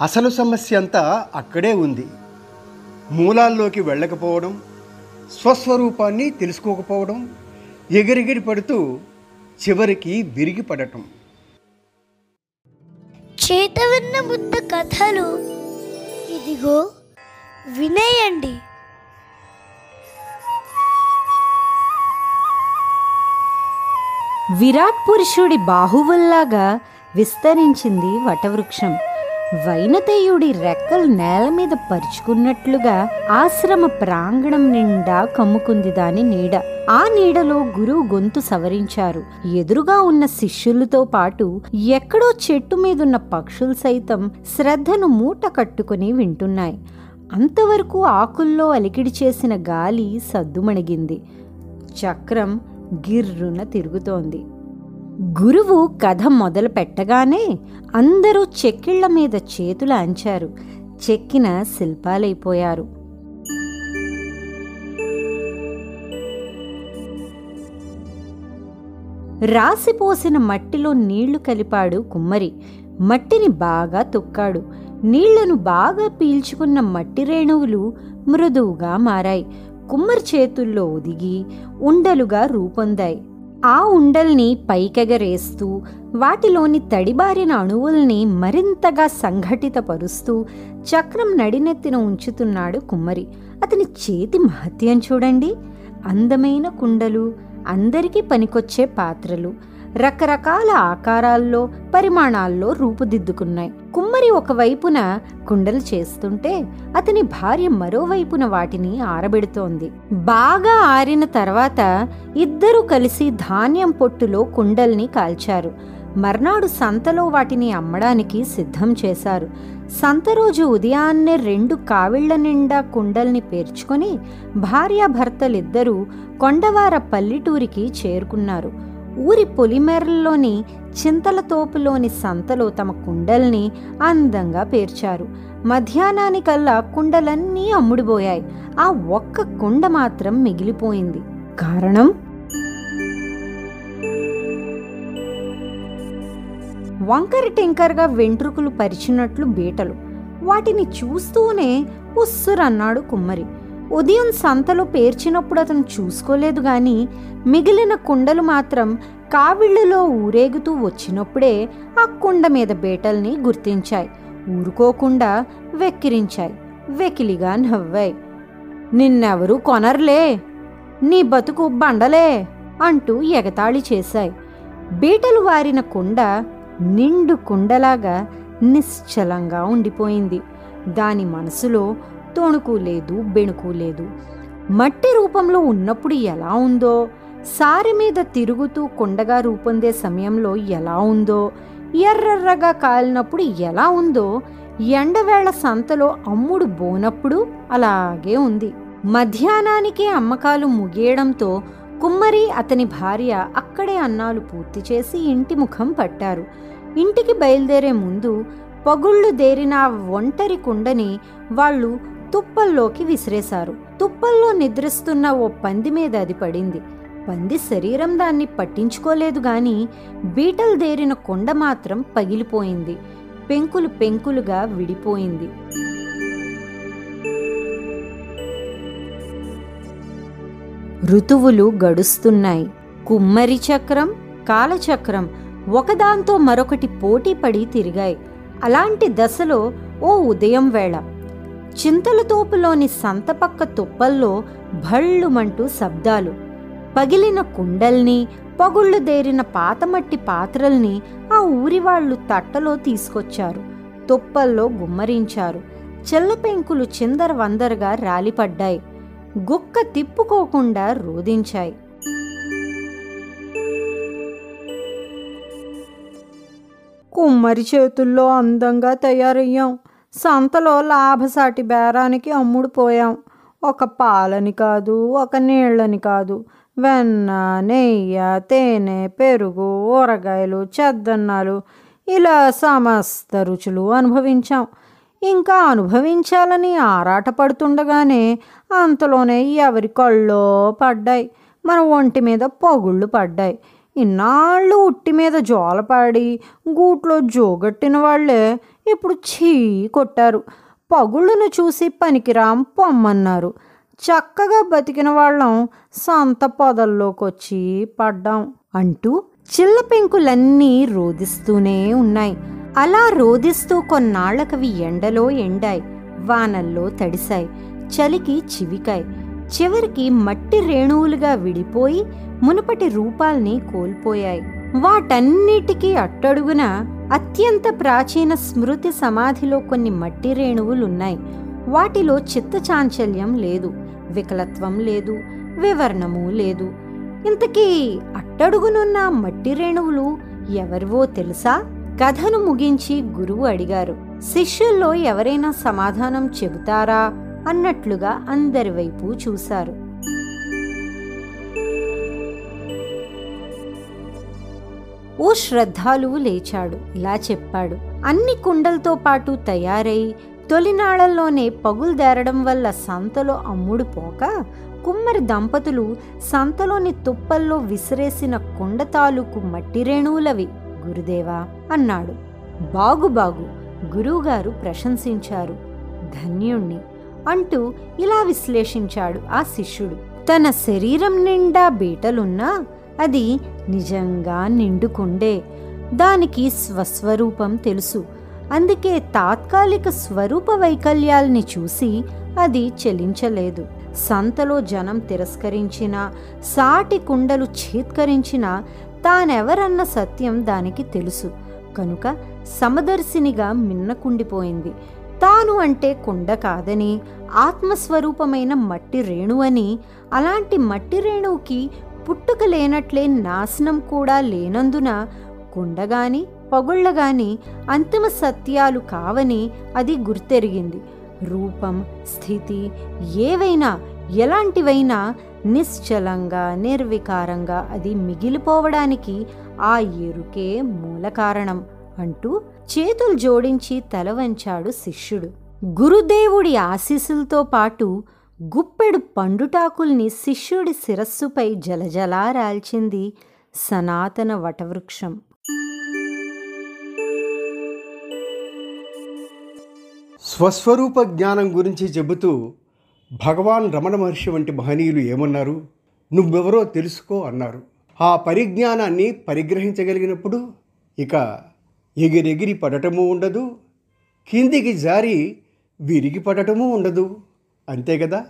అసలు సమస్య అంతా అక్కడే ఉంది. మూలాల్లోకి వెళ్ళకపోవడం స్వస్వరూపాన్ని తెలుసుకోకపోవడం ఎగిరిగిరి పడుతూ చివరికి విరిగి పడటం. చేతవన్న ముద్ద కథలు ఇదిగో వినేయండి. విరాట్ పురుషుడి బాహువుల్లాగా విస్తరించింది వటవృక్షం. వైనతేయుడి రెక్కలు నేల మీద పరుచుకున్నట్లుగా ఆశ్రమ ప్రాంగణం నిండా కమ్ముకుంది దాని నీడ. ఆ నీడలో గురువు గొంతు సవరించారు. ఎదురుగా ఉన్న శిష్యులతో పాటు ఎక్కడో చెట్టు మీదున్న పక్షులు సైతం శ్రద్ధను మూట కట్టుకుని వింటున్నాయి. అంతవరకు ఆకుల్లో అలికిడి చేసిన గాలి సద్దుమణిగింది. చక్రం గిర్రున తిరుగుతోంది. గురువు కథ మొదలు పెట్టగానే అందరూ చెక్కిళ్ళ మీద చేతులు అంచారు. చెక్కిన శిల్పాలైపోయారు. రాసిపోసిన మట్టిలో నీళ్ళు కలిపాడు కుమ్మరి. మట్టిని బాగా తొక్కాడు. నీళ్ళను బాగా పీల్చుకున్న మట్టి రేణువులు మృదువుగా మారాయి. కుమ్మరి చేతుల్లో ఒదిగి ఉండలుగా రూపొందాయి. ఆ ఉండల్ని పైకెగరేస్తూ వాటిలోని తడిబారిన అణువుల్ని మరింతగా సంఘటితపరుస్తూ చక్రం నడినెత్తిన ఉంచుతున్నాడు కుమ్మరి. అతని చేతి మహత్యం చూడండి. అందమైన కుండలు అందరికీ పనికొచ్చే పాత్రలు. రకరకాల ఆకారాల్లో పరిమాణాల్లో రూపుదిద్దుకున్నాయి. కుమ్మరి ఒకవైపున కుండలు చేస్తుంటే అతని భార్య మరోవైపున వాటిని ఆరబెడుతోంది. బాగా ఆరిన తర్వాత ఇద్దరూ కలిసి ధాన్యం పొట్టులో కుండల్ని కాల్చారు. మర్నాడు సంతలో వాటిని అమ్మడానికి సిద్ధం చేశారు. సంత రోజు ఉదయాన్నే రెండు కావిళ్ళ నిండా కుండల్ని పేర్చుకొని భార్యాభర్తలిద్దరూ కొండవార పల్లెటూరికి చేరుకున్నారు. ఊరి పొలిమేరల్లోని చింతల తోపులోని సంతలో తమ కుండల్ని అందంగా పేర్చారు. మధ్యాహ్నానికల్లా కుండలన్నీ అమ్ముడుపోయాయి. ఆ ఒక్క కుండ మాత్రం మిగిలిపోయింది. కారణం? వంకర టింకర్గా వెంట్రుకలు పరిచినట్లు బీటలు. వాటిని చూస్తూనే ఉస్సురన్నాడు కుమ్మరి. ఉదయం సంతలో పేర్చినప్పుడు అతను చూసుకోలేదు గాని మిగిలిన కుండలు మాత్రం కావిళ్ళలో ఊరేగుతూ వచ్చినప్పుడే ఆ కుండ మీద బేటల్ని గుర్తించాయి. ఊరుకోకుండా వెక్కిరించాయి. వెకిలిగా నవ్వాయి. నిన్నెవరూ కొనర్లే. నీ బతుకు బండలే అంటూ ఎగతాళి చేశాయి. బీటలు వారిన కుండ నిండు కుండలాగా నిశ్చలంగా ఉండిపోయింది. దాని మనసులో తొణుకు లేదు బెణుకు లేదు. మట్టి రూపంలో ఉన్నప్పుడు ఎలా ఉందో సారి మీద తిరుగుతూ కుండగా రూపొందే సమయంలో ఎలా ఉందో ఎర్రెర్రగా కాలినప్పుడు ఎలా ఉందో ఎండవేళ సంతలో అమ్ముడు బోనప్పుడు అలాగే ఉంది. మధ్యాహ్నానికే అమ్మకాలు ముగియడంతో కుమ్మరి అతని భార్య అక్కడే అన్నాలు పూర్తి చేసి ఇంటి ముఖం పట్టారు. ఇంటికి బయలుదేరే ముందు పగుళ్ళు దేరిన ఒంటరి కుండని వాళ్ళు తుప్పల్లోకి విసిరేశారు. తుప్పల్లో నిద్రిస్తున్న ఓ పంది మీద అది పడింది. పంది శరీరం దాన్ని పట్టించుకోలేదు గాని బీటలు దేరిన కొండ మాత్రం పగిలిపోయింది. పెంకులు పెంకులుగా విడిపోయింది. ఋతువులు గడుస్తున్నాయి. కుమ్మరి చక్రం కాలచక్రం ఒకదాంతో మరొకటి పోటీపడి తిరిగాయి. అలాంటి దశలో ఓ ఉదయం వేళ చింతల తోపులోని సంతపక్క తుప్పల్లో భళ్ళుమంటూ శబ్దాలు. పగిలిన కుండల్ని పగుళ్ళు దేరిన పాతమట్టి పాత్రల్ని ఆ ఊరి వాళ్ళు తట్టలో తీసుకొచ్చారు. తుప్పల్లో గుమ్మరించారు. చెల్లపెంకులు చిందర వందరగా రాలిపడ్డాయి. గుక్క తిప్పుకోకుండా రోదించాయి కుమ్మరి చేతుల్లో అందంగా తయారయ్యాం. సంతలో లాభసాటి బేరానికి అమ్ముడుపోయాం ఒక పాలని కాదు ఒక నీళ్ళని కాదు. వెన్న నెయ్య తేనె పెరుగు ఊరగాయలు చెద్దన్నాలు ఇలా సమస్త రుచులు అనుభవించాం. ఇంకా అనుభవించాలని ఆరాటపడుతుండగానే అంతలోనే ఎవరి కళ్ళో పడ్డాయి. మన ఒంటి మీద పొగుళ్ళు పడ్డాయి. ఇన్నాళ్ళు ఉట్టి మీద జోలపాడి గూట్లో జోగట్టిన వాళ్ళే ఇప్పుడు చీ కొట్టారు. పగుళ్ళను చూసి పనికిరాం పొమ్మన్నారు. చక్కగా బతికిన వాళ్ళం సంత పొదల్లోకొచ్చి పడ్డాం అంటూ చిల్ల పెంకులన్నీ రోదిస్తూనే ఉన్నాయి. అలా రోదిస్తూ కొన్నాళ్ళకవి ఎండలో ఎండాయి. వానల్లో తడిశాయి. చలికి చివికాయి. చివరికి మట్టి రేణువులుగా విడిపోయి మునుపటి రూపాల్ని కోల్పోయాయి. వాటన్నిటికీ అట్టడుగున అత్యంత ప్రాచీన స్మృతి సమాధిలో కొన్ని మట్టి రేణువులున్నాయి. వాటిలో చిత్తచాంచల్యం లేదు వికలత్వం లేదు వివరణము లేదు. ఇంతకీ అట్టడుగునున్న మట్టి రేణువులు ఎవరివో తెలుసా? కథను ముగించి గురువు అడిగారు. శిష్యుల్లో ఎవరైనా సమాధానం చెబుతారా? అన్నట్లుగా అందరి వైపు చూశారు. ఓ శ్రద్ధాలువు లేచాడు. ఇలా చెప్పాడు. అన్ని కుండలతో పాటు తయారై తొలినాళ్ళలోనే పగులుదేరడం వల్ల సంతలో అమ్ముడు పోక కుమ్మరి దంపతులు సంతలోని తుప్పల్లో విసిరేసిన కుండ తాలూకు మట్టి రేణువులవి. గురుదేవా! అన్నాడు. బాగు బాగు! గురువుగారు ప్రశంసించారు. ధన్యుణ్ణి. అంటూ ఇలా విశ్లేషించాడు ఆ శిష్యుడు. తన శరీరం నిండా బీటలున్నా అది నిజంగా నిండుకుండే. దానికి స్వస్వరూపం తెలుసు. అందుకే తాత్కాలిక స్వరూప వైకల్యాల్ని చూసి అది చెలించలేదు. సంతలో జనం తిరస్కరించినా సాటి కుండలు ఛేత్కరించిన తానెవరన్న సత్యం దానికి తెలుసు. కనుక సమదర్శినిగా మిన్నకుండిపోయింది. తాను అంటే కుండ కాదని ఆత్మస్వరూపమైన మట్టి రేణువని అలాంటి మట్టి రేణువుకి పుట్టుక లేనట్లే నాశనం కూడా లేనందున కుండగాని పొగుళ్ళగాని అంతిమ సత్యాలు కావని అది గుర్తెరిగింది. రూపం స్థితి ఏవైనా ఎలాంటివైనా నిశ్చలంగా నిర్వికారంగా అది మిగిలిపోవడానికి ఆ ఎరుకే మూల కారణం. అంటూ చేతులు జోడించి తల వంచాడు శిష్యుడు. గురుదేవుడి ఆశీస్సులతో పాటు గుప్పెడు పండుటాకుల్ని శిష్యుడి శిరస్సుపై జలజలా రాల్చింది సనాతన వటవృక్షం. స్వస్వరూప జ్ఞానం గురించి చెబుతూ భగవాన్ రమణ మహర్షి వంటి మహనీయులు ఏమన్నారు? నువ్వెవరో తెలుసుకో అన్నారు. ఆ పరిజ్ఞానాన్ని పరిగ్రహించగలిగినప్పుడు ఇక ఎగిరెగిరి పడటము ఉండదు కిందికి జారి విరిగి పడటము ఉండదు. అంతే కదా?